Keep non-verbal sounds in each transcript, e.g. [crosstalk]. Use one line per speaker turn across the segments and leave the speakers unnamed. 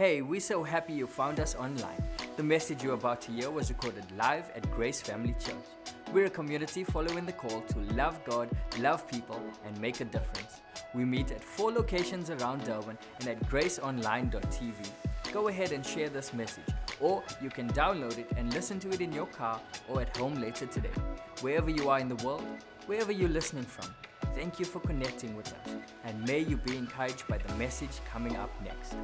Hey, we're so happy you found us online. The message you're about to hear was recorded live at Grace Family Church. We're a community following the call to love God, love people, and make a difference. We meet at four locations around Durban and at graceonline.tv. Go ahead and share this message, or you can download it and listen to it in your car or at home later today. Wherever you are in the world, wherever you're listening from, thank you for connecting with us, and may you be encouraged by the message coming up next.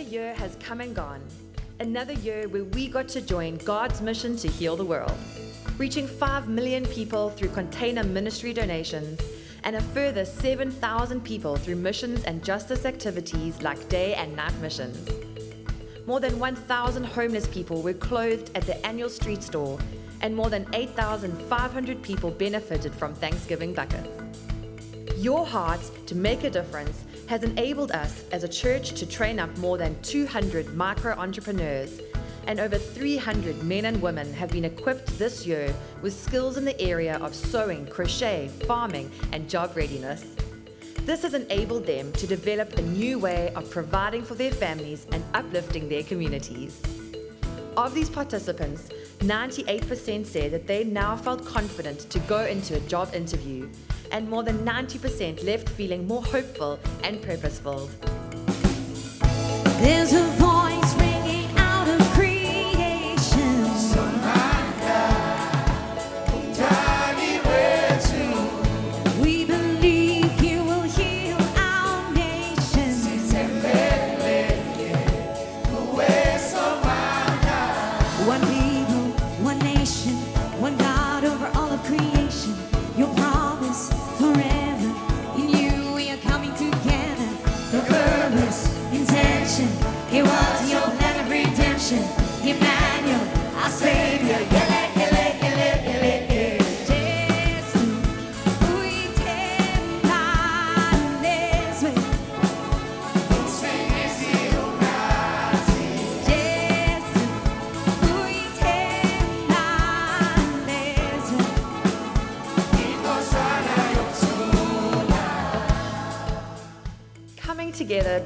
Another year has come and gone. Another year where we got to join God's mission to heal the world, reaching 5 million people through container ministry donations and a further 7,000 people through missions and justice activities like day and night missions. More than 1,000 homeless people were clothed at the annual street store, and more than 8,500 people benefited from Thanksgiving buckets. Your heart to make a difference has enabled us as a church to train up more than 200 micro entrepreneurs, and over 300 men and women have been equipped this year with skills in the area of sewing, crochet, farming, and job readiness. This has enabled them to develop a new way of providing for their families and uplifting their communities. Of these participants, 98% said that they now felt confident to go into a job interview, and more than 90% left feeling more hopeful and purposeful.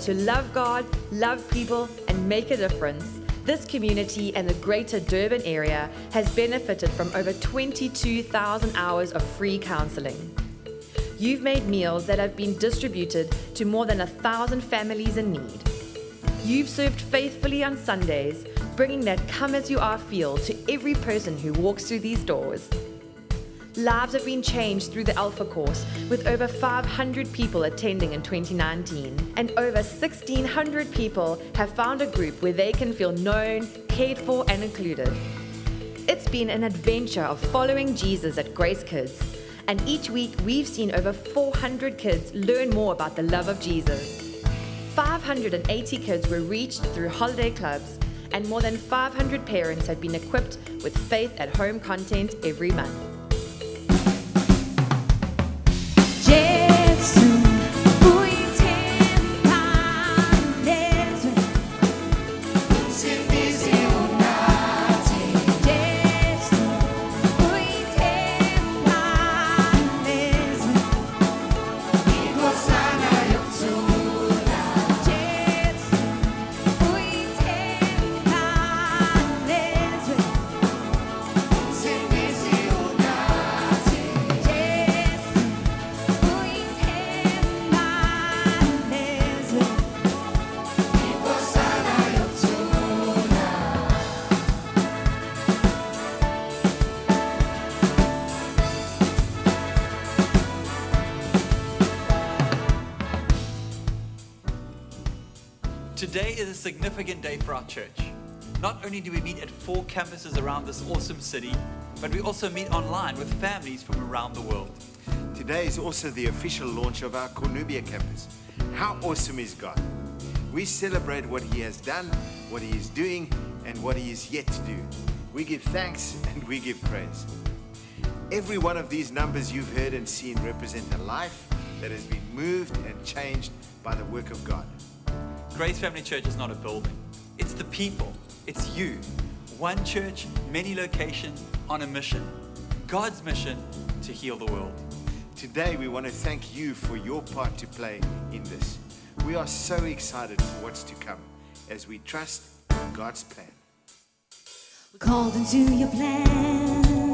To love God, love people, and make a difference, this community and the greater Durban area has benefited from over 22,000 hours of free counseling. You've made meals that have been distributed to more than a thousand families in need. You've served faithfully on Sundays, bringing that come as you are feel to every person who walks through these doors. Lives have been changed through the Alpha course, with over 500 people attending in 2019. And over 1,600 people have found a group where they can feel known, cared for, and included. It's been an adventure of following Jesus at Grace Kids. And each week, we've seen over 400 kids learn more about the love of Jesus. 580 kids were reached through holiday clubs, and more than 500 parents have been equipped with faith at home content every month.
Church. Not only do we meet at four campuses around this awesome city, but we also meet online with families from around the world.
Today is also the official launch of our Cornubia campus. How awesome is God? We celebrate what He has done, what He is doing, and what He is yet to do. We give thanks [laughs] and we give praise. Every one of these numbers you've heard and seen represent a life that has been moved and changed by the work of God.
Grace Family Church is not a building, it's the people, it's you. One church, many locations, on a mission. God's mission to heal the world.
Today, we want to thank you for your part to play in this. We are so excited for what's to come as we trust in God's plan.
called into your plan.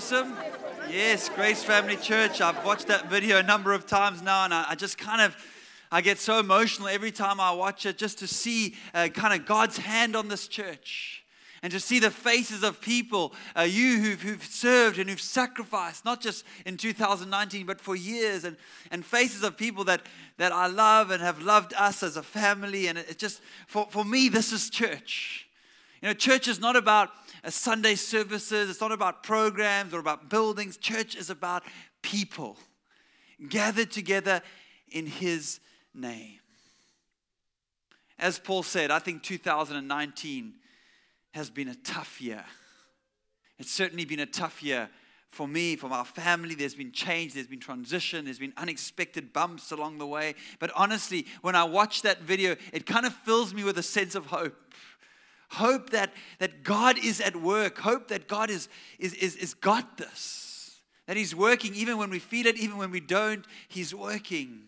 Awesome? Yes, Grace Family Church. I've watched that video a number of times now, and I, I just kind of. I get so emotional every time I watch it just to see uh, kind of God's hand on this church and to see the faces of people, uh, you who've, who've served and who've sacrificed, not just in 2019, but for years, and, and faces of people that, that I love and have loved us as a family. And it, it just, for, for me, this is church. You know, church is not about Sunday services, it's not about programs or about buildings. Church is about people gathered together in His name. As Paul said, I think 2019 has been a tough year. It's certainly been a tough year for me, for our family. There's been change, there's been transition, there's been unexpected bumps along the way. But honestly, when I watch that video, it kind of fills me with a sense of hope. Hope that, that God is at work. Hope that God is, is, is, is got this. That He's working even when we feel it, even when we don't, He's working.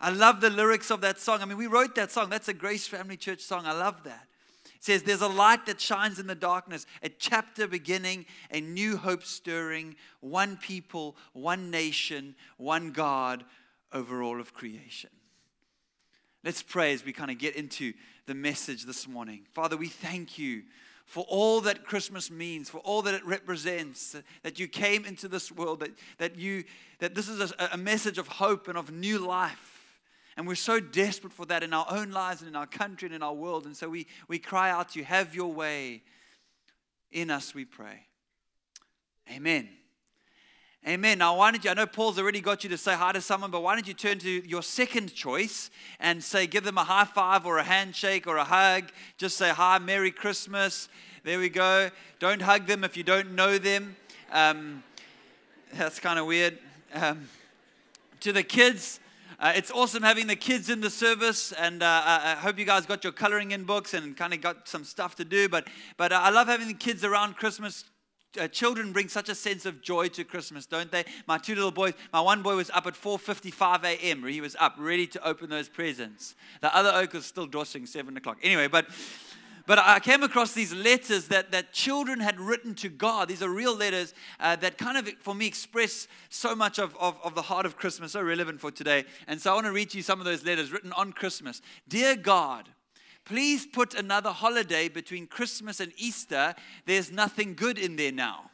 I love the lyrics of that song. I mean, we wrote that song. That's a Grace Family Church song. I love that. It says, There's a light that shines in the darkness, a chapter beginning, a new hope stirring, one people, one nation, one God over all of creation. Let's pray as we kind of get into the message this morning. Father, we thank you for all that Christmas means, for all that it represents, that you came into this world, that, that, you, that this is a, a message of hope and of new life. And we're so desperate for that in our own lives and in our country and in our world. And so we, we cry out to you, have your way in us, we pray. Amen. Amen. Now, why don't you? I know Paul's already got you to say hi to someone, but why don't you turn to your second choice and say, give them a high five or a handshake or a hug. Just say, hi, Merry Christmas. There we go. Don't hug them if you don't know them. Um, that's kind of weird. Um, to the kids, uh, it's awesome having the kids in the service, and uh, I hope you guys got your coloring in books and kind of got some stuff to do. But, but uh, I love having the kids around Christmas. Uh, children bring such a sense of joy to Christmas, don't they? My two little boys, my one boy was up at 4:55 a.m. He was up, ready to open those presents. The other oak was still dossing seven o'clock. Anyway, but but I came across these letters that, that children had written to God. These are real letters uh, that kind of, for me, express so much of, of, of the heart of Christmas, so relevant for today. And so I want to read to you some of those letters written on Christmas. Dear God, please put another holiday between Christmas and Easter. There's nothing good in there now.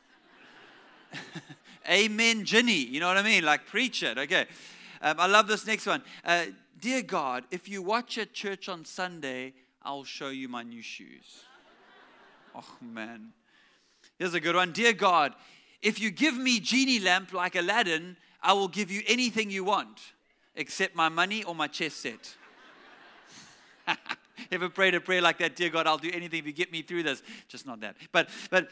[laughs] Amen, Ginny. You know what I mean? Like, preach it. Okay. Um, I love this next one. Uh, Dear God, if you watch at church on Sunday, I'll show you my new shoes. [laughs] Oh, man. Here's a good one. Dear God, if you give me genie lamp like Aladdin, I will give you anything you want, except my money or my chess set. [laughs] [laughs] Ever prayed a prayer like that? Dear God, I'll do anything if you get me through this. Just not that. But, but,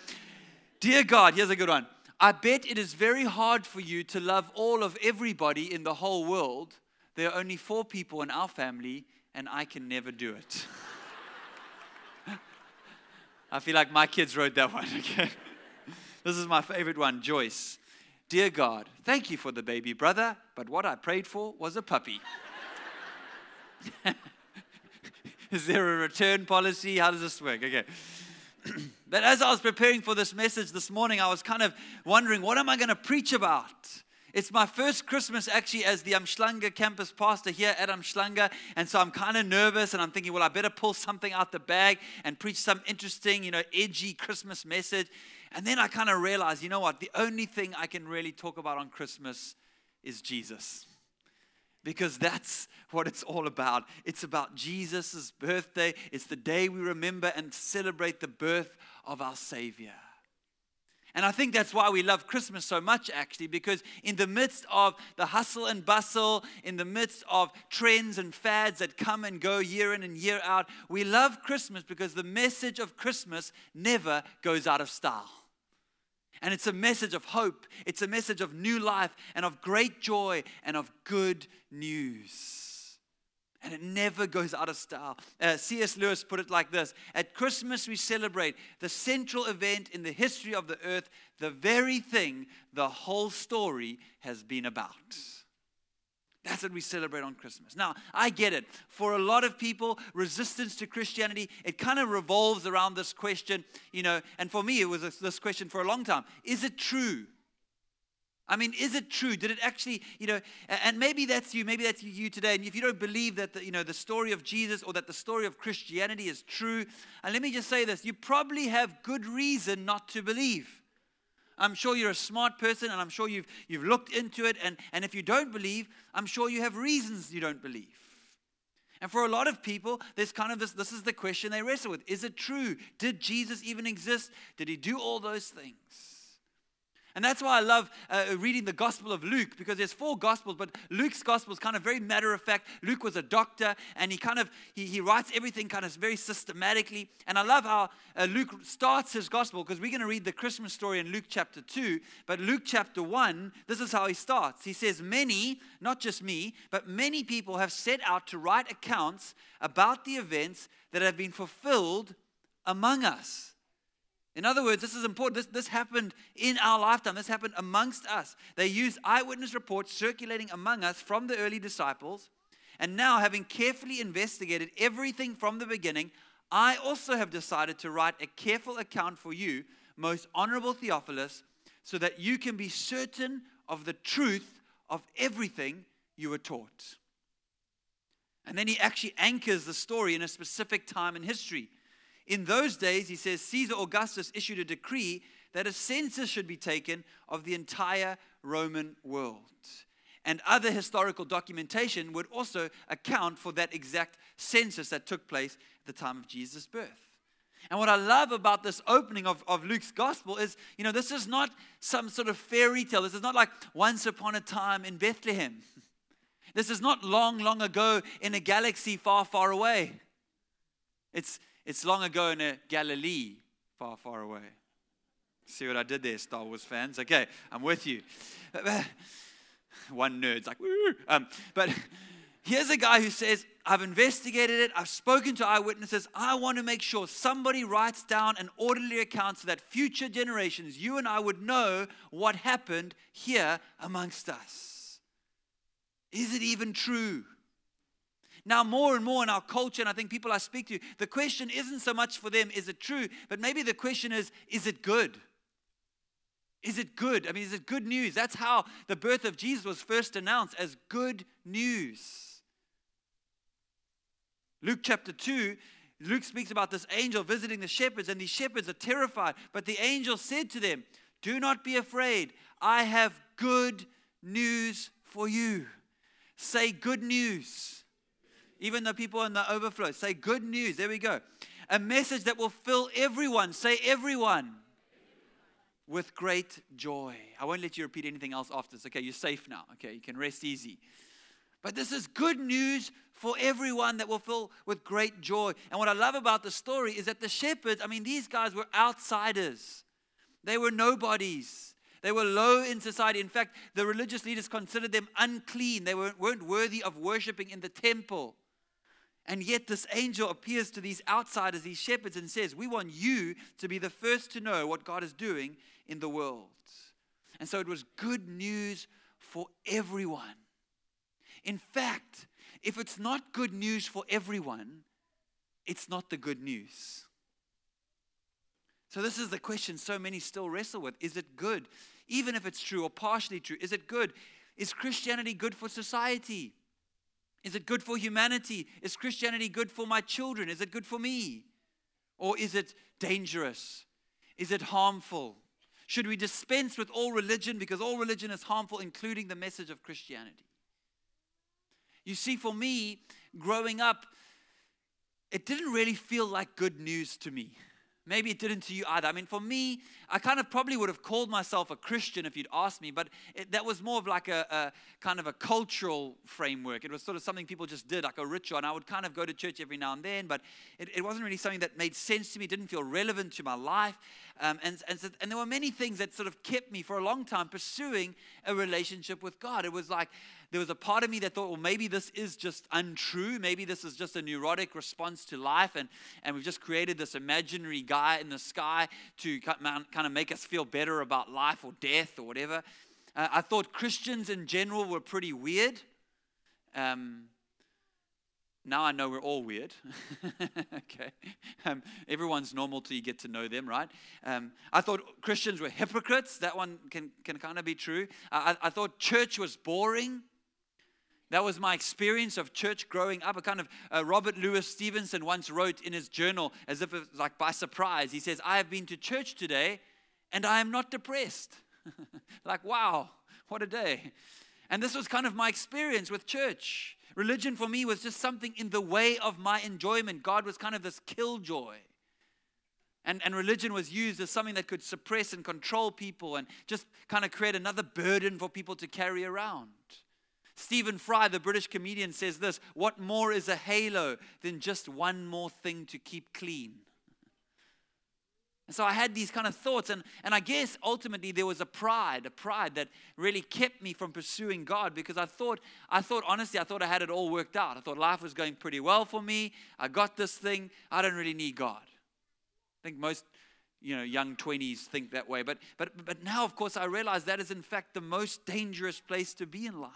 dear God, here's a good one. I bet it is very hard for you to love all of everybody in the whole world. There are only four people in our family, and I can never do it. [laughs] I feel like my kids wrote that one. [laughs] Okay. This is my favorite one, Joyce. Dear God, thank you for the baby brother, but what I prayed for was a puppy. [laughs] is there a return policy? How does this work? Okay. [clears throat] but as I was preparing for this message this morning, I was kind of wondering, what am I going to preach about? It's my first Christmas actually as the Umhlanga campus pastor here at Umhlanga. And so I'm kind of nervous and I'm thinking, well, I better pull something out the bag and preach some interesting, you know, edgy Christmas message. And then I kind of realized, you know what? The only thing I can really talk about on Christmas is Jesus. Because that's what it's all about. It's about Jesus' birthday. It's the day we remember and celebrate the birth of our Savior. And I think that's why we love Christmas so much, actually, because in the midst of the hustle and bustle, in the midst of trends and fads that come and go year in and year out, we love Christmas because the message of Christmas never goes out of style. And it's a message of hope, it's a message of new life and of great joy and of good news and it never goes out of style. Uh, C.S. Lewis put it like this At Christmas, we celebrate the central event in the history of the earth, the very thing the whole story has been about. That's what we celebrate on Christmas. Now, I get it. For a lot of people, resistance to Christianity, it kind of revolves around this question, you know, and for me, it was this question for a long time Is it true? I mean, is it true? Did it actually, you know, and maybe that's you, maybe that's you today. And if you don't believe that, the, you know, the story of Jesus or that the story of Christianity is true, and let me just say this, you probably have good reason not to believe. I'm sure you're a smart person and I'm sure you've, you've looked into it. And, and if you don't believe, I'm sure you have reasons you don't believe. And for a lot of people, there's kind of this this is the question they wrestle with. Is it true? Did Jesus even exist? Did he do all those things? And that's why I love uh, reading the Gospel of Luke because there's four Gospels, but Luke's Gospel is kind of very matter of fact. Luke was a doctor and he kind of he, he writes everything kind of very systematically. And I love how uh, Luke starts his Gospel because we're going to read the Christmas story in Luke chapter 2. But Luke chapter 1, this is how he starts. He says, Many, not just me, but many people have set out to write accounts about the events that have been fulfilled among us. In other words, this is important. This, this happened in our lifetime. This happened amongst us. They used eyewitness reports circulating among us from the early disciples. And now, having carefully investigated everything from the beginning, I also have decided to write a careful account for you, most honorable Theophilus, so that you can be certain of the truth of everything you were taught. And then he actually anchors the story in a specific time in history. In those days, he says, Caesar Augustus issued a decree that a census should be taken of the entire Roman world. And other historical documentation would also account for that exact census that took place at the time of Jesus' birth. And what I love about this opening of, of Luke's gospel is, you know, this is not some sort of fairy tale. This is not like once upon a time in Bethlehem. [laughs] This is not long, long ago in a galaxy far, far away. It's, it's long ago in a Galilee, far, far away. See what I did there, Star Wars fans? Okay, I'm with you. [laughs] One nerd's like! Um, but here's a guy who says, I've investigated it, I've spoken to eyewitnesses, I want to make sure somebody writes down an orderly account so that future generations, you and I, would know what happened here amongst us. Is it even true? Now, more and more in our culture, and I think people I speak to, the question isn't so much for them, is it true? But maybe the question is, is it good? Is it good? I mean, is it good news? That's how the birth of Jesus was first announced as good news. Luke chapter 2, Luke speaks about this angel visiting the shepherds, and these shepherds are terrified. But the angel said to them, Do not be afraid. I have good news for you. Say good news. Even the people in the overflow, say good news. There we go. A message that will fill everyone. Say everyone with great joy. I won't let you repeat anything else after this. Okay, you're safe now. Okay, you can rest easy. But this is good news for everyone that will fill with great joy. And what I love about the story is that the shepherds, I mean, these guys were outsiders, they were nobodies. They were low in society. In fact, the religious leaders considered them unclean. They weren't, weren't worthy of worshiping in the temple. And yet, this angel appears to these outsiders, these shepherds, and says, We want you to be the first to know what God is doing in the world. And so it was good news for everyone. In fact, if it's not good news for everyone, it's not the good news. So, this is the question so many still wrestle with Is it good? Even if it's true or partially true, is it good? Is Christianity good for society? Is it good for humanity? Is Christianity good for my children? Is it good for me? Or is it dangerous? Is it harmful? Should we dispense with all religion because all religion is harmful, including the message of Christianity? You see, for me, growing up, it didn't really feel like good news to me. Maybe it didn't to you either. I mean, for me, I kind of probably would have called myself a Christian if you'd asked me, but it, that was more of like a, a, kind of a cultural framework. It was sort of something people just did, like a ritual. And I would kind of go to church every now and then, but it, it wasn't really something that made sense to me, didn't feel relevant to my life. Um, and, and, so, and there were many things that sort of kept me for a long time pursuing a relationship with God. It was like, there was a part of me that thought, well, maybe this is just untrue. Maybe this is just a neurotic response to life. And, and we've just created this imaginary guy in the sky to kind of make us feel better about life or death or whatever. Uh, I thought Christians in general were pretty weird. Um, now I know we're all weird. [laughs] okay. Um, everyone's normal till you get to know them, right? Um, I thought Christians were hypocrites. That one can, can kind of be true. I, I thought church was boring. That was my experience of church growing up. A kind of uh, Robert Louis Stevenson once wrote in his journal, as if it was like by surprise. He says, I have been to church today and I am not depressed. [laughs] like, wow, what a day. And this was kind of my experience with church. Religion for me was just something in the way of my enjoyment. God was kind of this killjoy. And, and religion was used as something that could suppress and control people and just kind of create another burden for people to carry around. Stephen Fry, the British comedian, says this What more is a halo than just one more thing to keep clean? And so I had these kind of thoughts, and, and I guess ultimately there was a pride, a pride that really kept me from pursuing God because I thought, I thought, honestly, I thought I had it all worked out. I thought life was going pretty well for me. I got this thing. I don't really need God. I think most you know young 20s think that way but but but now of course i realize that is in fact the most dangerous place to be in life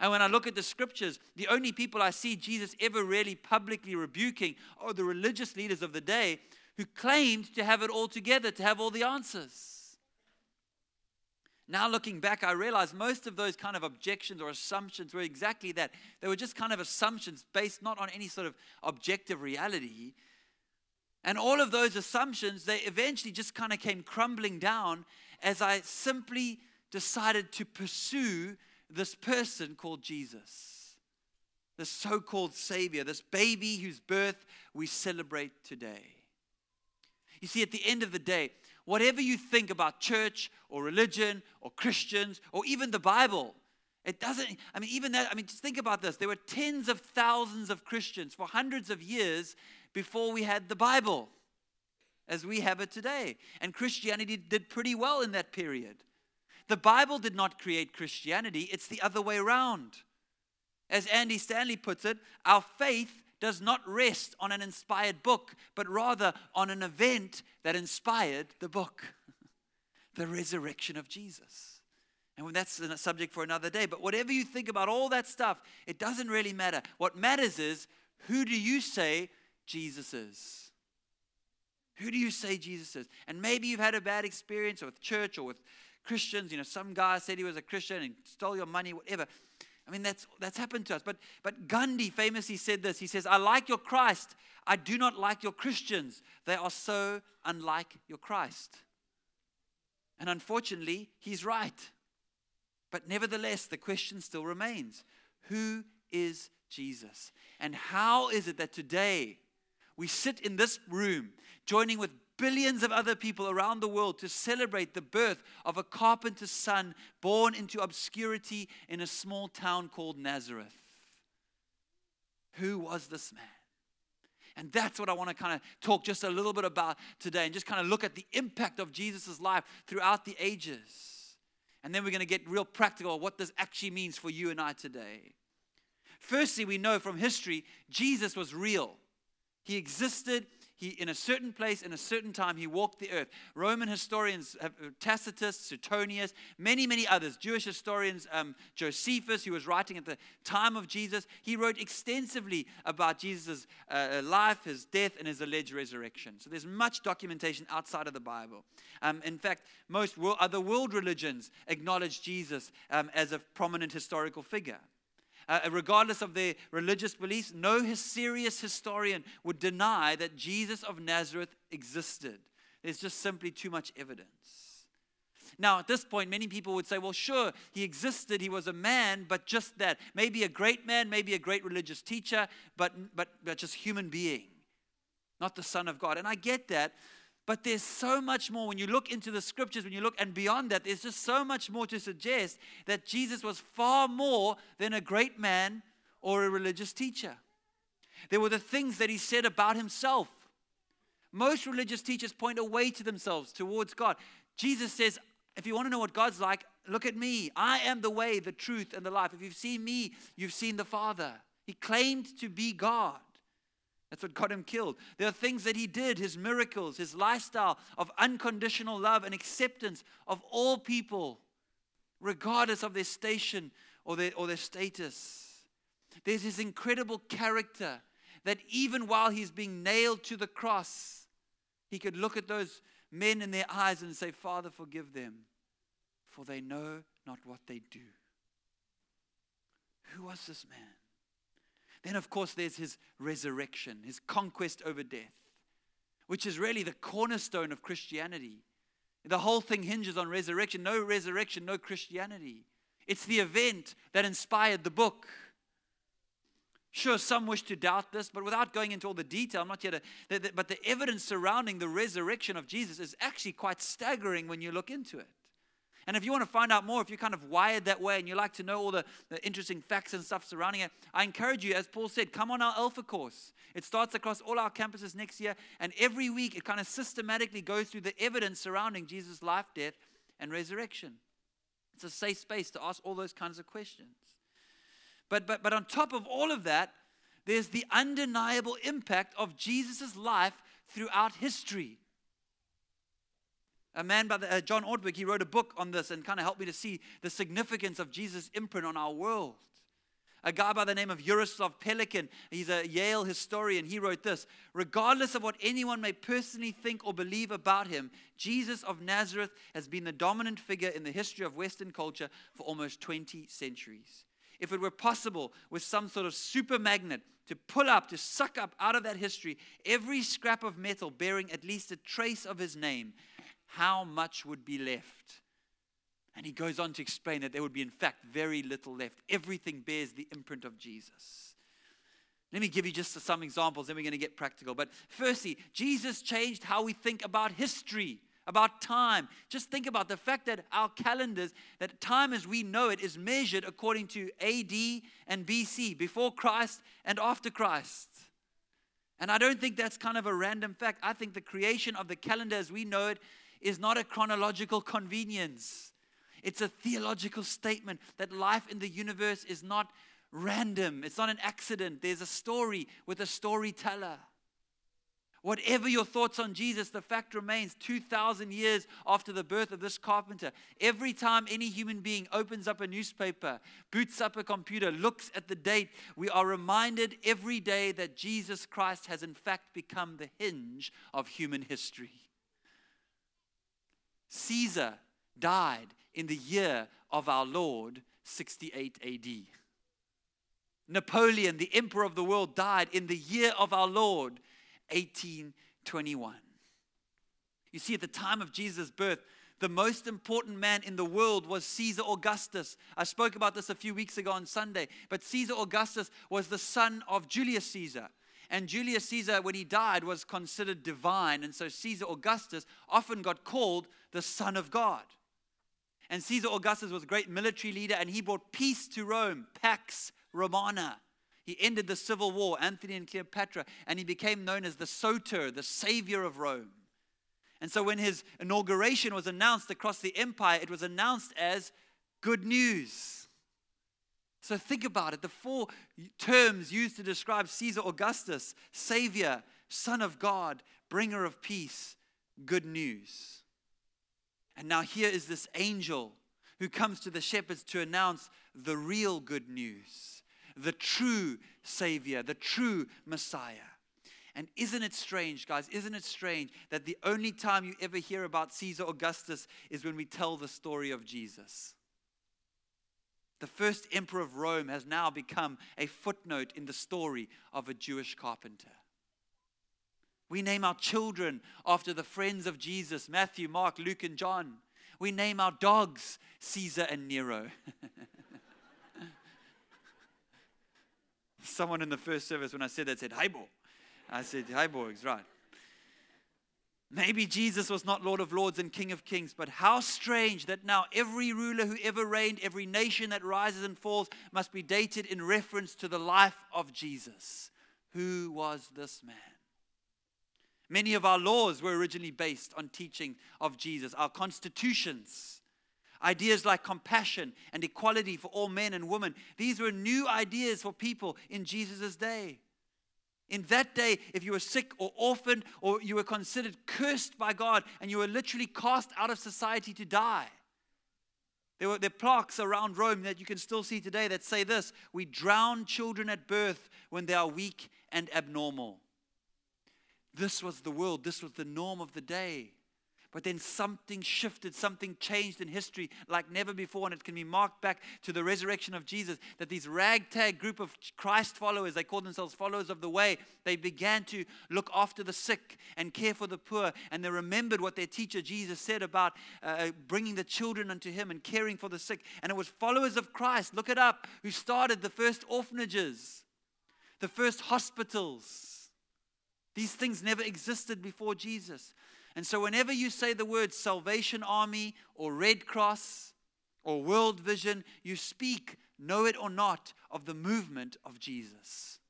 and when I look at the scriptures, the only people I see Jesus ever really publicly rebuking are the religious leaders of the day who claimed to have it all together, to have all the answers. Now, looking back, I realize most of those kind of objections or assumptions were exactly that. They were just kind of assumptions based not on any sort of objective reality. And all of those assumptions, they eventually just kind of came crumbling down as I simply decided to pursue this person called Jesus, this so called Savior, this baby whose birth we celebrate today. You see, at the end of the day, whatever you think about church or religion or Christians or even the Bible, it doesn't, I mean, even that, I mean, just think about this. There were tens of thousands of Christians for hundreds of years before we had the Bible as we have it today. And Christianity did pretty well in that period. The Bible did not create Christianity, it's the other way around. As Andy Stanley puts it, our faith does not rest on an inspired book, but rather on an event that inspired the book [laughs] the resurrection of Jesus. And that's a subject for another day. But whatever you think about all that stuff, it doesn't really matter. What matters is who do you say Jesus is? Who do you say Jesus is? And maybe you've had a bad experience with church or with Christians. You know, some guy said he was a Christian and stole your money, whatever. I mean, that's, that's happened to us. But, but Gandhi famously said this He says, I like your Christ. I do not like your Christians. They are so unlike your Christ. And unfortunately, he's right. But nevertheless, the question still remains Who is Jesus? And how is it that today we sit in this room joining with billions of other people around the world to celebrate the birth of a carpenter's son born into obscurity in a small town called Nazareth. Who was this man? And that's what I want to kind of talk just a little bit about today and just kind of look at the impact of Jesus' life throughout the ages. And then we're going to get real practical what this actually means for you and I today. Firstly, we know from history Jesus was real. He existed, he, in a certain place, in a certain time, he walked the earth. Roman historians, uh, Tacitus, Suetonius, many, many others, Jewish historians, um, Josephus, who was writing at the time of Jesus, he wrote extensively about Jesus' uh, life, his death, and his alleged resurrection. So there's much documentation outside of the Bible. Um, in fact, most world, other world religions acknowledge Jesus um, as a prominent historical figure. Uh, regardless of their religious beliefs, no serious historian would deny that Jesus of Nazareth existed. There's just simply too much evidence. Now, at this point, many people would say, well, sure, he existed. He was a man, but just that. Maybe a great man, maybe a great religious teacher, but, but, but just human being, not the Son of God. And I get that. But there's so much more when you look into the scriptures, when you look and beyond that, there's just so much more to suggest that Jesus was far more than a great man or a religious teacher. There were the things that he said about himself. Most religious teachers point away to themselves towards God. Jesus says, if you want to know what God's like, look at me. I am the way, the truth, and the life. If you've seen me, you've seen the Father. He claimed to be God. That's what got him killed. There are things that he did, his miracles, his lifestyle of unconditional love and acceptance of all people, regardless of their station or their, or their status. There's his incredible character that even while he's being nailed to the cross, he could look at those men in their eyes and say, Father, forgive them, for they know not what they do. Who was this man? Then, of course, there's his resurrection, his conquest over death, which is really the cornerstone of Christianity. The whole thing hinges on resurrection. No resurrection, no Christianity. It's the event that inspired the book. Sure, some wish to doubt this, but without going into all the detail, I'm not here to. But the evidence surrounding the resurrection of Jesus is actually quite staggering when you look into it. And if you want to find out more, if you're kind of wired that way and you like to know all the, the interesting facts and stuff surrounding it, I encourage you, as Paul said, come on our Alpha course. It starts across all our campuses next year, and every week it kind of systematically goes through the evidence surrounding Jesus' life, death, and resurrection. It's a safe space to ask all those kinds of questions. But, but, but on top of all of that, there's the undeniable impact of Jesus' life throughout history a man by the, uh, John Ortberg, he wrote a book on this and kind of helped me to see the significance of Jesus' imprint on our world. A guy by the name of Jaroslav Pelikan, he's a Yale historian, he wrote this Regardless of what anyone may personally think or believe about him, Jesus of Nazareth has been the dominant figure in the history of Western culture for almost 20 centuries. If it were possible with some sort of super magnet to pull up, to suck up out of that history every scrap of metal bearing at least a trace of his name, how much would be left? And he goes on to explain that there would be, in fact, very little left. Everything bears the imprint of Jesus. Let me give you just some examples, then we're going to get practical. But firstly, Jesus changed how we think about history, about time. Just think about the fact that our calendars, that time as we know it, is measured according to AD and BC, before Christ and after Christ. And I don't think that's kind of a random fact. I think the creation of the calendar as we know it is not a chronological convenience. It's a theological statement that life in the universe is not random, it's not an accident. There's a story with a storyteller. Whatever your thoughts on Jesus, the fact remains 2,000 years after the birth of this carpenter, every time any human being opens up a newspaper, boots up a computer, looks at the date, we are reminded every day that Jesus Christ has in fact become the hinge of human history. Caesar died in the year of our Lord, 68 AD. Napoleon, the emperor of the world, died in the year of our Lord, 1821. You see, at the time of Jesus' birth, the most important man in the world was Caesar Augustus. I spoke about this a few weeks ago on Sunday, but Caesar Augustus was the son of Julius Caesar. And Julius Caesar, when he died, was considered divine. And so Caesar Augustus often got called the Son of God. And Caesar Augustus was a great military leader, and he brought peace to Rome, Pax Romana. He ended the civil war, Antony and Cleopatra, and he became known as the Soter, the savior of Rome. And so when his inauguration was announced across the empire, it was announced as good news. So think about it the four terms used to describe Caesar Augustus Savior, Son of God, Bringer of Peace, good news. And now here is this angel who comes to the shepherds to announce the real good news the true Savior, the true Messiah. And isn't it strange, guys? Isn't it strange that the only time you ever hear about Caesar Augustus is when we tell the story of Jesus? The first emperor of Rome has now become a footnote in the story of a Jewish carpenter. We name our children after the friends of Jesus Matthew, Mark, Luke, and John. We name our dogs Caesar and Nero. [laughs] Someone in the first service, when I said that, said, Hi, boy. I said, Hi, boys, right. Maybe Jesus was not Lord of Lords and King of Kings, but how strange that now every ruler who ever reigned, every nation that rises and falls, must be dated in reference to the life of Jesus. Who was this man? Many of our laws were originally based on teaching of Jesus, our constitutions Ideas like compassion and equality for all men and women, these were new ideas for people in Jesus' day. In that day, if you were sick or orphaned or you were considered cursed by God and you were literally cast out of society to die, there were there plaques around Rome that you can still see today that say this We drown children at birth when they are weak and abnormal. This was the world, this was the norm of the day. But then something shifted, something changed in history like never before, and it can be marked back to the resurrection of Jesus. That these ragtag group of Christ followers, they called themselves followers of the way, they began to look after the sick and care for the poor, and they remembered what their teacher Jesus said about uh, bringing the children unto Him and caring for the sick. And it was followers of Christ, look it up, who started the first orphanages, the first hospitals. These things never existed before Jesus. And so, whenever you say the words Salvation Army or Red Cross or World Vision, you speak, know it or not, of the movement of Jesus.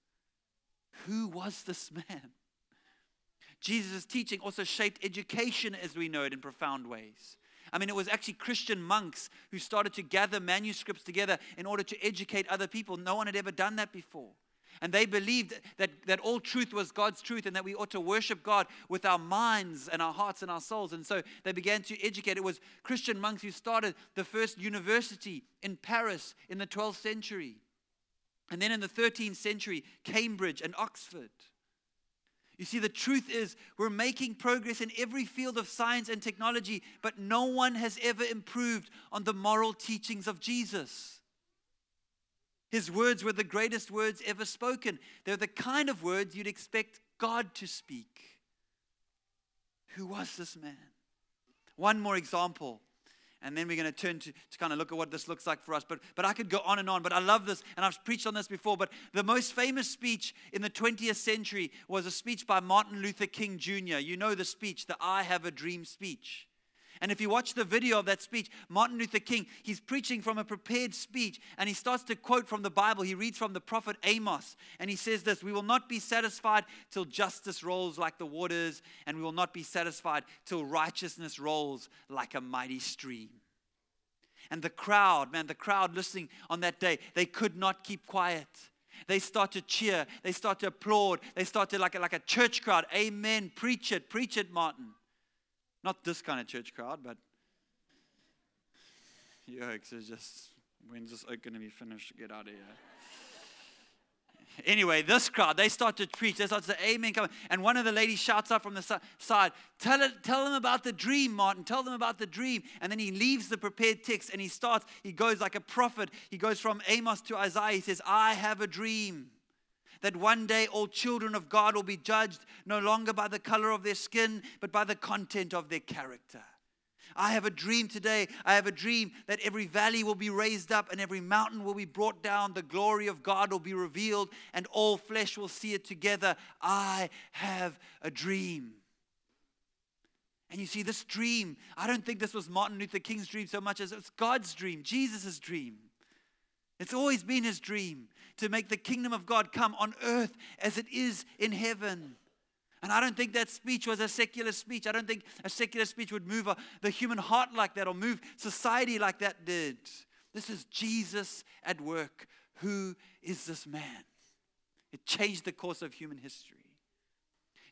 Who was this man? Jesus' teaching also shaped education as we know it in profound ways. I mean, it was actually Christian monks who started to gather manuscripts together in order to educate other people. No one had ever done that before. And they believed that, that all truth was God's truth and that we ought to worship God with our minds and our hearts and our souls. And so they began to educate. It was Christian monks who started the first university in Paris in the 12th century. And then in the 13th century, Cambridge and Oxford. You see, the truth is, we're making progress in every field of science and technology, but no one has ever improved on the moral teachings of Jesus. His words were the greatest words ever spoken. They're the kind of words you'd expect God to speak. Who was this man? One more example, and then we're going to turn to, to kind of look at what this looks like for us. But, but I could go on and on, but I love this, and I've preached on this before. But the most famous speech in the 20th century was a speech by Martin Luther King Jr. You know the speech, the I Have a Dream speech. And if you watch the video of that speech, Martin Luther King, he's preaching from a prepared speech and he starts to quote from the Bible. He reads from the prophet Amos and he says this We will not be satisfied till justice rolls like the waters, and we will not be satisfied till righteousness rolls like a mighty stream. And the crowd, man, the crowd listening on that day, they could not keep quiet. They start to cheer. They start to applaud. They start to, like a, like a church crowd, amen, preach it, preach it, Martin. Not this kind of church crowd, but yokes it's just, when's this oak going to be finished? Get out of here. Anyway, this crowd, they start to preach. They start to say, Amen. Come. And one of the ladies shouts up from the side, tell, it, tell them about the dream, Martin. Tell them about the dream. And then he leaves the prepared text and he starts, he goes like a prophet. He goes from Amos to Isaiah. He says, I have a dream that one day all children of God will be judged no longer by the color of their skin, but by the content of their character. I have a dream today. I have a dream that every valley will be raised up and every mountain will be brought down. The glory of God will be revealed and all flesh will see it together. I have a dream. And you see, this dream, I don't think this was Martin Luther King's dream so much as it's God's dream, Jesus' dream. It's always been his dream to make the kingdom of God come on earth as it is in heaven. And I don't think that speech was a secular speech. I don't think a secular speech would move the human heart like that or move society like that did. This is Jesus at work. Who is this man? It changed the course of human history.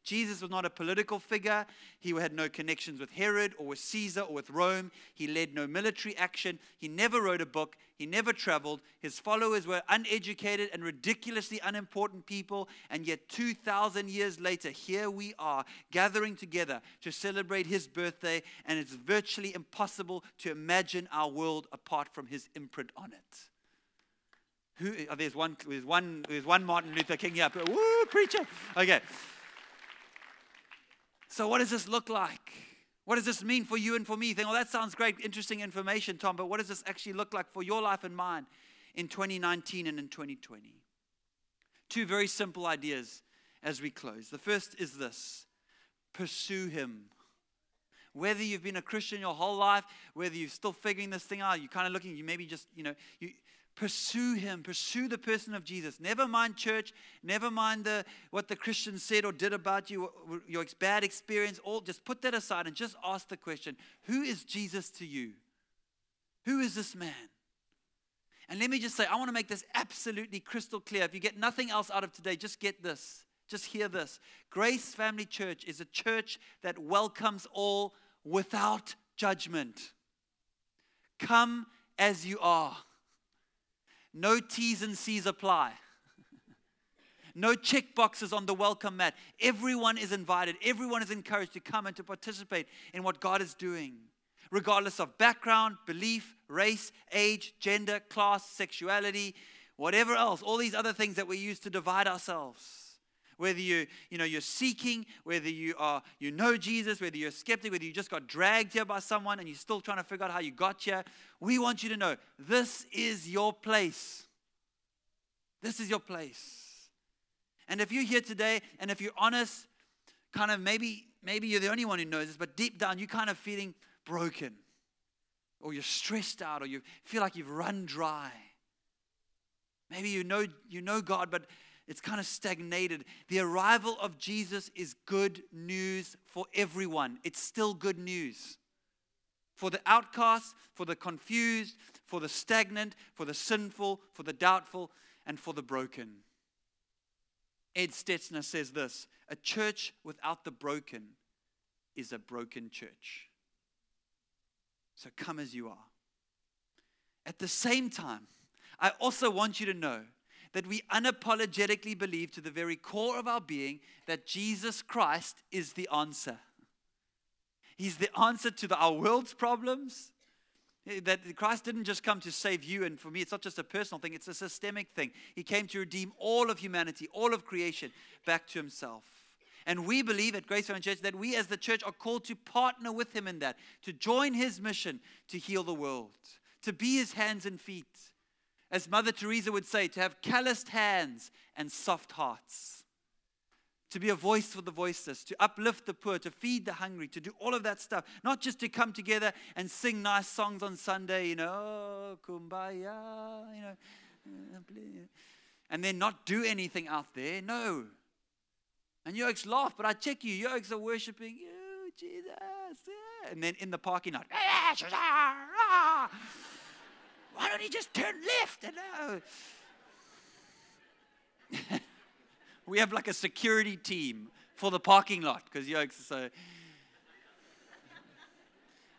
Jesus was not a political figure. He had no connections with Herod or with Caesar or with Rome. He led no military action. He never wrote a book. He never traveled. His followers were uneducated and ridiculously unimportant people. And yet, 2,000 years later, here we are gathering together to celebrate his birthday. And it's virtually impossible to imagine our world apart from his imprint on it. Who, oh, there's, one, there's, one, there's one Martin Luther King here. Woo, preacher. Okay. So, what does this look like? What does this mean for you and for me? You think, well, that sounds great, interesting information, Tom, but what does this actually look like for your life and mine in 2019 and in 2020? Two very simple ideas as we close. The first is this pursue Him. Whether you've been a Christian your whole life, whether you're still figuring this thing out, you're kind of looking, you maybe just, you know, you, Pursue him. Pursue the person of Jesus. Never mind church. Never mind the, what the Christians said or did about you, your bad experience. All just put that aside and just ask the question: Who is Jesus to you? Who is this man? And let me just say, I want to make this absolutely crystal clear. If you get nothing else out of today, just get this. Just hear this. Grace Family Church is a church that welcomes all without judgment. Come as you are. No T's and C's apply. no check boxes on the welcome mat. Everyone is invited, everyone is encouraged to come and to participate in what God is doing, regardless of background, belief, race, age, gender, class, sexuality, whatever else, all these other things that we use to divide ourselves whether you, you know, you're seeking, whether you are, you know Jesus, whether you're a skeptic, whether you just got dragged here by someone and you're still trying to figure out how you got here, we want you to know this is your place. This is your place. And if you're here today and if you're honest, kind of maybe, maybe you're the only one who knows this, but deep down you're kind of feeling broken. Or you're stressed out, or you feel like you've run dry. Maybe you know you know God, but it's kind of stagnated. The arrival of Jesus is good news for everyone. It's still good news. For the outcast, for the confused, for the stagnant, for the sinful, for the doubtful, and for the broken. Ed Stetzer says this A church without the broken is a broken church. So come as you are. At the same time, I also want you to know that we unapologetically believe to the very core of our being that Jesus Christ is the answer. He's the answer to the, our world's problems. Eh, that Christ didn't just come to save you, and for me, it's not just a personal thing, it's a systemic thing. He came to redeem all of humanity, all of creation, back to Himself. And we believe at Grace Family Church that we as the church are called to partner with Him in that, to join His mission to heal the world, to be His hands and feet as Mother Teresa would say, to have calloused hands and soft hearts, to be a voice for the voiceless, to uplift the poor, to feed the hungry, to do all of that stuff. Not just to come together and sing nice songs on Sunday, you know, oh, kumbaya, you know, and then not do anything out there. No. And yokes laugh, but I check you. Yokes are worshiping you, Jesus. And then in the parking lot, [laughs] ah, can't you just turn left? Hello. [laughs] we have like a security team for the parking lot because you're so.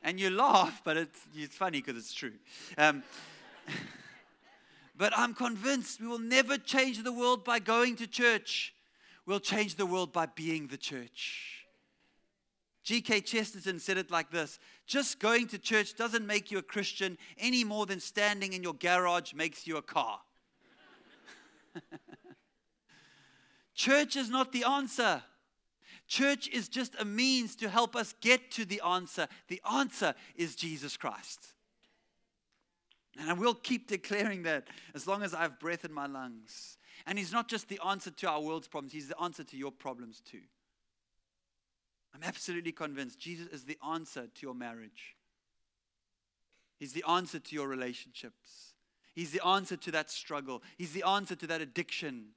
And you laugh, but it's, it's funny because it's true. Um, [laughs] but I'm convinced we will never change the world by going to church. We'll change the world by being the church. G.K. Chesterton said it like this Just going to church doesn't make you a Christian any more than standing in your garage makes you a car. [laughs] church is not the answer. Church is just a means to help us get to the answer. The answer is Jesus Christ. And I will keep declaring that as long as I have breath in my lungs. And He's not just the answer to our world's problems, He's the answer to your problems too. I'm absolutely convinced Jesus is the answer to your marriage. He's the answer to your relationships. He's the answer to that struggle. He's the answer to that addiction,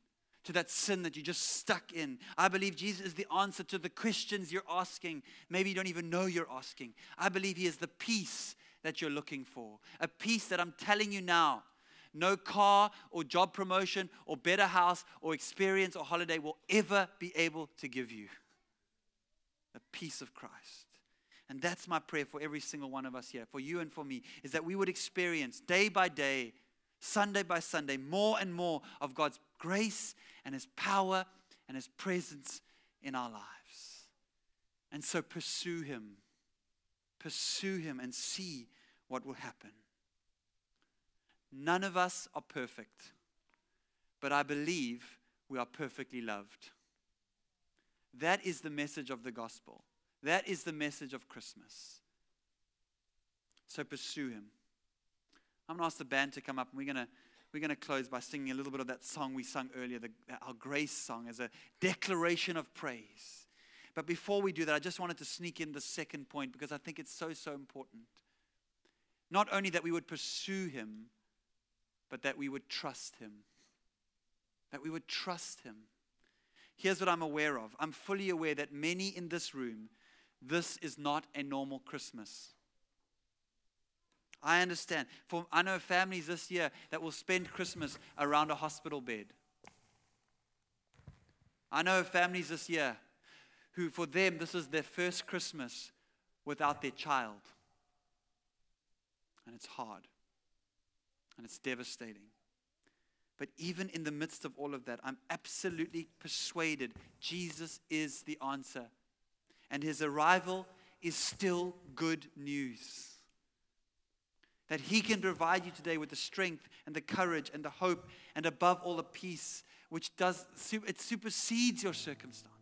to that sin that you're just stuck in. I believe Jesus is the answer to the questions you're asking. Maybe you don't even know you're asking. I believe He is the peace that you're looking for. A peace that I'm telling you now no car or job promotion or better house or experience or holiday will ever be able to give you. Peace of Christ. And that's my prayer for every single one of us here, for you and for me, is that we would experience day by day, Sunday by Sunday, more and more of God's grace and His power and His presence in our lives. And so pursue Him. Pursue Him and see what will happen. None of us are perfect, but I believe we are perfectly loved. That is the message of the gospel. That is the message of Christmas. So pursue Him. I'm going to ask the band to come up, and we're going to we're going to close by singing a little bit of that song we sung earlier, the, our grace song, as a declaration of praise. But before we do that, I just wanted to sneak in the second point because I think it's so, so important. Not only that we would pursue him, but that we would trust him. That we would trust him. Here's what I'm aware of I'm fully aware that many in this room, this is not a normal Christmas. I understand. For I know families this year that will spend Christmas around a hospital bed. I know families this year who, for them, this is their first Christmas without their child and it's hard and it's devastating. But even in the midst of all of that, I'm absolutely persuaded Jesus is the answer. And his arrival is still good news. That he can provide you today with the strength and the courage and the hope and above all the peace which does it supersedes your circumstances.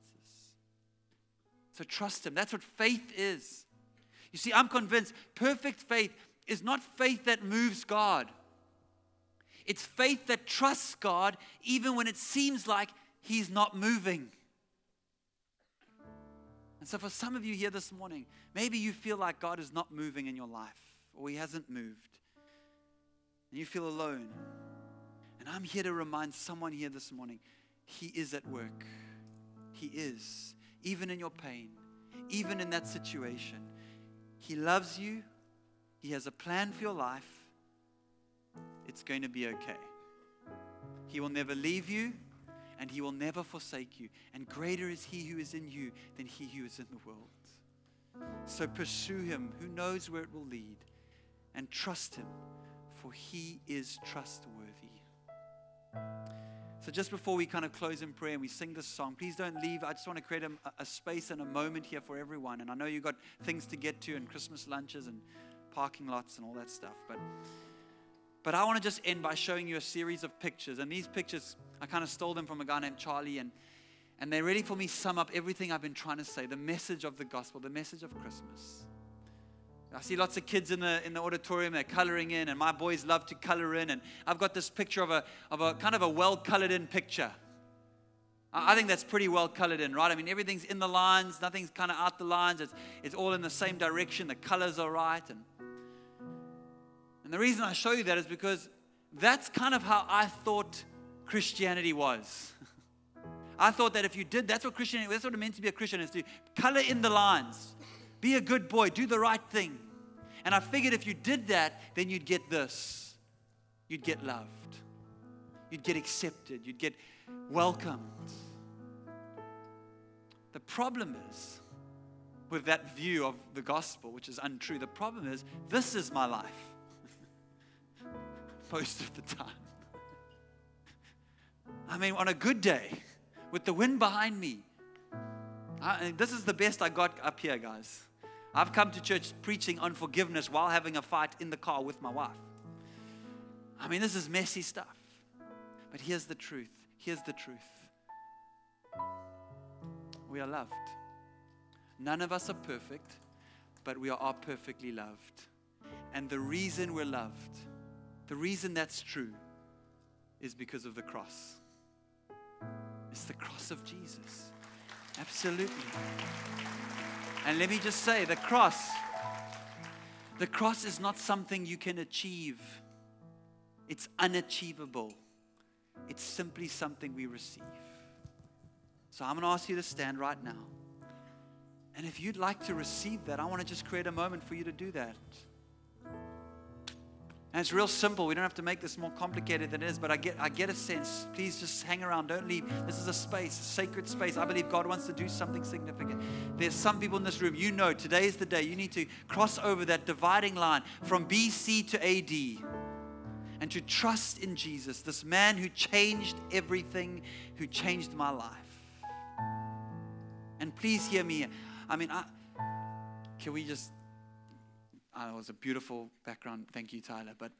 So trust him. That's what faith is. You see, I'm convinced perfect faith is not faith that moves God. It's faith that trusts God even when it seems like He's not moving. And so, for some of you here this morning, maybe you feel like God is not moving in your life or He hasn't moved. And you feel alone. And I'm here to remind someone here this morning He is at work. He is. Even in your pain, even in that situation. He loves you. He has a plan for your life. It's going to be okay. He will never leave you and He will never forsake you. And greater is He who is in you than He who is in the world. So pursue Him who knows where it will lead and trust Him, for He is trustworthy. So, just before we kind of close in prayer and we sing this song, please don't leave. I just want to create a, a space and a moment here for everyone. And I know you've got things to get to and Christmas lunches and parking lots and all that stuff. But but I want to just end by showing you a series of pictures. And these pictures, I kind of stole them from a guy named Charlie, and and they really for me sum up everything I've been trying to say, the message of the gospel, the message of Christmas. I see lots of kids in the in the auditorium, they're coloring in, and my boys love to color in. And I've got this picture of a of a kind of a well-colored in picture. I think that's pretty well colored in, right? I mean, everything's in the lines, nothing's kind of out the lines. It's, it's all in the same direction. The colors are right. And and the reason I show you that is because that's kind of how I thought Christianity was. [laughs] I thought that if you did, that's what Christianity, that's what it meant to be a Christian is to color in the lines, be a good boy, do the right thing. And I figured if you did that, then you'd get this. you'd get loved, you'd get accepted, you'd get welcomed. The problem is with that view of the gospel, which is untrue, the problem is this is my life most of the time. I mean, on a good day, with the wind behind me, I, this is the best I got up here, guys. I've come to church preaching on forgiveness while having a fight in the car with my wife. I mean, this is messy stuff. But here's the truth. Here's the truth. We are loved. None of us are perfect, but we are perfectly loved. And the reason we're loved, the reason that's true, is because of the cross. It's the cross of Jesus. Absolutely. And let me just say the cross, the cross is not something you can achieve, it's unachievable. It's simply something we receive. So I'm going to ask you to stand right now. And if you'd like to receive that, I want to just create a moment for you to do that. And it's real simple. We don't have to make this more complicated than it is, but I get, I get a sense. Please just hang around. Don't leave. This is a space, a sacred space. I believe God wants to do something significant. There's some people in this room, you know, today is the day you need to cross over that dividing line from BC to AD and to trust in Jesus, this man who changed everything, who changed my life. And please hear me. I mean, I, can we just uh, it was a beautiful background. Thank you, Tyler. But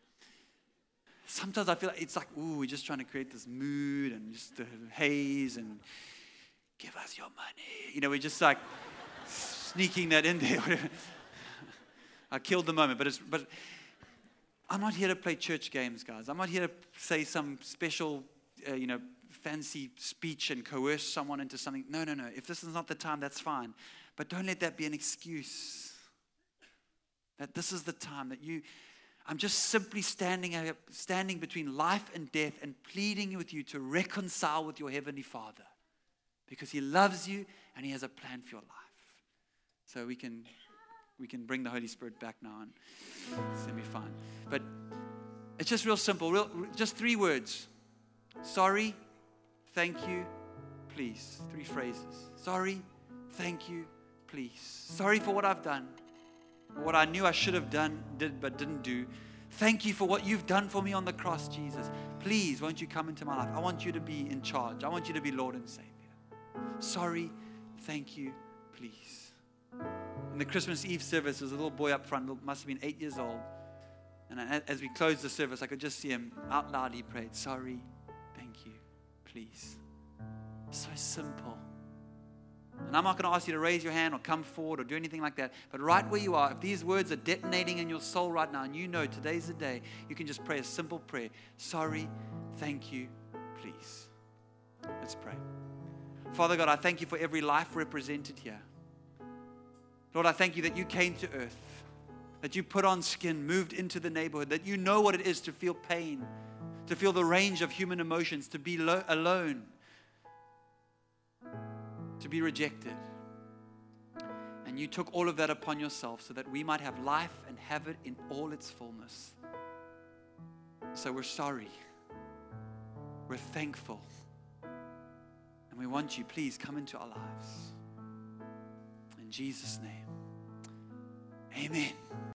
sometimes I feel like it's like, ooh, we're just trying to create this mood and just the haze and give us your money. You know, we're just like sneaking that in there. [laughs] I killed the moment, but it's but I'm not here to play church games, guys. I'm not here to say some special, uh, you know, fancy speech and coerce someone into something. No, no, no. If this is not the time, that's fine. But don't let that be an excuse that this is the time that you, I'm just simply standing, up, standing between life and death and pleading with you to reconcile with your Heavenly Father because He loves you and He has a plan for your life. So we can, we can bring the Holy Spirit back now and it's going to be fine. But it's just real simple, real, just three words sorry, thank you, please. Three phrases. Sorry, thank you, please. Sorry for what I've done what I knew I should have done, did but didn't do. Thank you for what you've done for me on the cross, Jesus. Please, won't you come into my life? I want you to be in charge. I want you to be Lord and Savior. Sorry, thank you, please. In the Christmas Eve service, there was a little boy up front, must have been eight years old. And as we closed the service, I could just see him out loud. He prayed, Sorry, thank you, please. So simple. And I'm not going to ask you to raise your hand or come forward or do anything like that. But right where you are, if these words are detonating in your soul right now and you know today's the day, you can just pray a simple prayer Sorry, thank you, please. Let's pray. Father God, I thank you for every life represented here. Lord, I thank you that you came to earth, that you put on skin, moved into the neighborhood, that you know what it is to feel pain, to feel the range of human emotions, to be lo- alone to be rejected. And you took all of that upon yourself so that we might have life and have it in all its fullness. So we're sorry. We're thankful. And we want you, please come into our lives. In Jesus' name, amen.